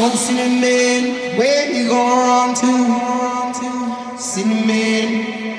want cinnamon. Where you gonna run to? Cinnamon.